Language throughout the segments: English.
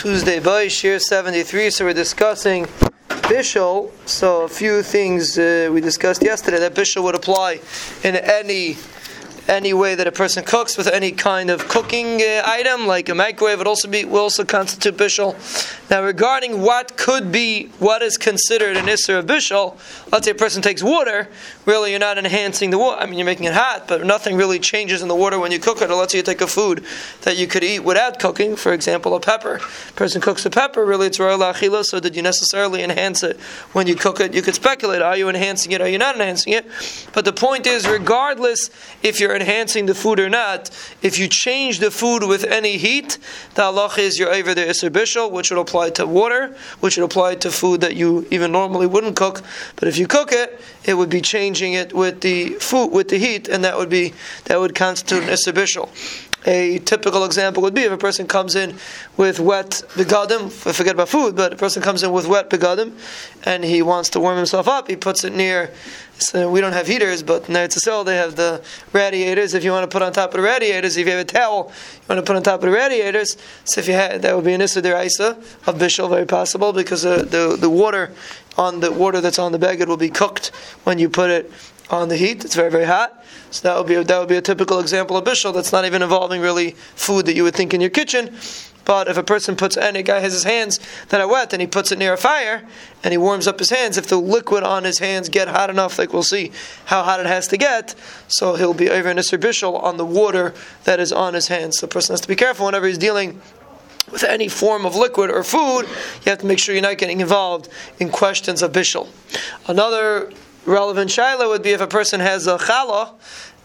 Tuesday by Shir 73. So we're discussing Bishul. So a few things uh, we discussed yesterday that Bishul would apply in any any way that a person cooks with any kind of cooking uh, item, like a microwave, would also be will also constitute bishul. Now, regarding what could be what is considered an isser of bishul, let's say a person takes water. Really, you're not enhancing the water. I mean, you're making it hot, but nothing really changes in the water when you cook it. Or let's say you take a food that you could eat without cooking, for example, a pepper. A person cooks a pepper. Really, it's royal achila. So, did you necessarily enhance it when you cook it? You could speculate: Are you enhancing it? Are you not enhancing it? But the point is, regardless if you're enhancing the food or not, if you change the food with any heat, the halach is you're over the Isser which would apply to water, which would apply to food that you even normally wouldn't cook. But if you cook it, it would be changing it with the food, with the heat, and that would be that would constitute an Isser. A typical example would be if a person comes in with wet begadim, forget about food, but a person comes in with wet begadim, and he wants to warm himself up, he puts it near so we don't have heaters, but in Eretz Yisrael they have the radiators. If you want to put on top of the radiators, if you have a towel, you want to put on top of the radiators. So if you had, that would be an Issa Deraisa of Bishul, very possible, because uh, the the water on the water that's on the bag will be cooked when you put it on the heat. It's very very hot. So that would be a, that would be a typical example of bishul that's not even involving really food that you would think in your kitchen. But if a person puts and a guy has his hands that are wet and he puts it near a fire and he warms up his hands, if the liquid on his hands get hot enough, like we'll see how hot it has to get, so he'll be over a bishul on the water that is on his hands. So the person has to be careful whenever he's dealing with any form of liquid or food, you have to make sure you're not getting involved in questions of bishul. Another relevant shaila would be if a person has a challah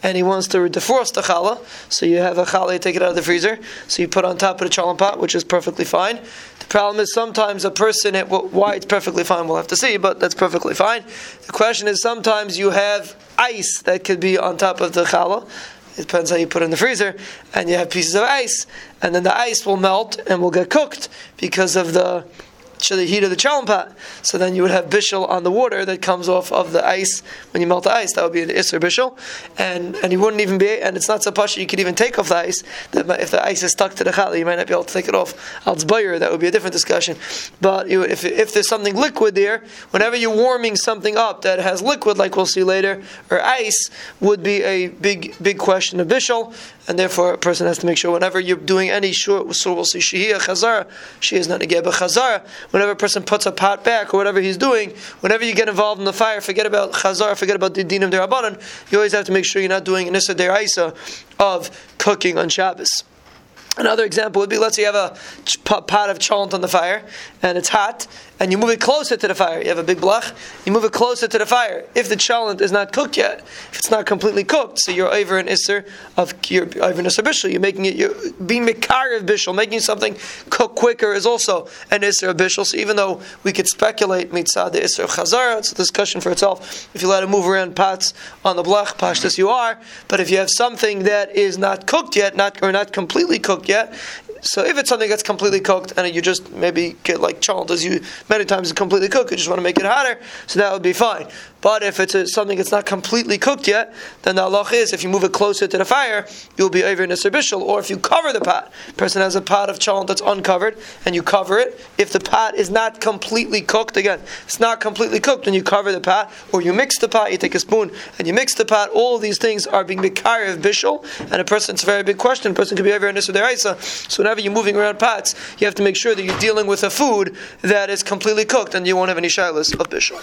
and he wants to defrost the challah. So you have a challah, you take it out of the freezer, so you put on top of the challah pot, which is perfectly fine. The problem is sometimes a person, it, why it's perfectly fine, we'll have to see, but that's perfectly fine. The question is sometimes you have ice that could be on top of the challah. It depends how you put it in the freezer, and you have pieces of ice, and then the ice will melt and will get cooked because of the to the heat of the challah pot. So then you would have bishul on the water that comes off of the ice when you melt the ice. That would be an isser bishul, and and you wouldn't even be. And it's not so pasha you could even take off the ice. That if the ice is stuck to the challah, you might not be able to take it off. Al that would be a different discussion. But you, if if there's something liquid there, whenever you're warming something up that has liquid, like we'll see later, or ice, would be a big big question of bishul, and therefore a person has to make sure whenever you're doing any short, so we'll see shihiyah chazara, she is not a geba chazara whenever a person puts a pot back or whatever he's doing, whenever you get involved in the fire, forget about chazar, forget about the din dinim derabanan. You always have to make sure you're not doing an issa deraisa of cooking on Shabbos. Another example would be let's say you have a pot of cholent on the fire and it's hot and you move it closer to the fire. You have a big blach, you move it closer to the fire. If the cholent is not cooked yet, if it's not completely cooked, so you're over an isser of you're over an isser bishul. You're making it you're being mikar of bishul, making something cook quicker is also an isser of bishul. So even though we could speculate mitzvah the isser chazara, it's a discussion for itself. If you let it move around pots on the blach, pashtas you are. But if you have something that is not cooked yet, not or not completely cooked yet, so if it's something that's completely cooked and you just maybe get like cholent as you many times completely cooked, you just want to make it hotter, so that would be fine. But if it's a, something that's not completely cooked yet, then the halach is if you move it closer to the fire, you'll be over in a serbishal. Or if you cover the pot, person has a pot of cholent that's uncovered, and you cover it. If the pot is not completely cooked, again, it's not completely cooked, and you cover the pot, or you mix the pot. You take a spoon and you mix the pot. All these things are being mikar of bishul, and a person. It's a very big question. A person could be over in a So whenever you're moving around pots, you have to make sure that you're dealing with a food that is completely cooked, and you won't have any shilas of bishul.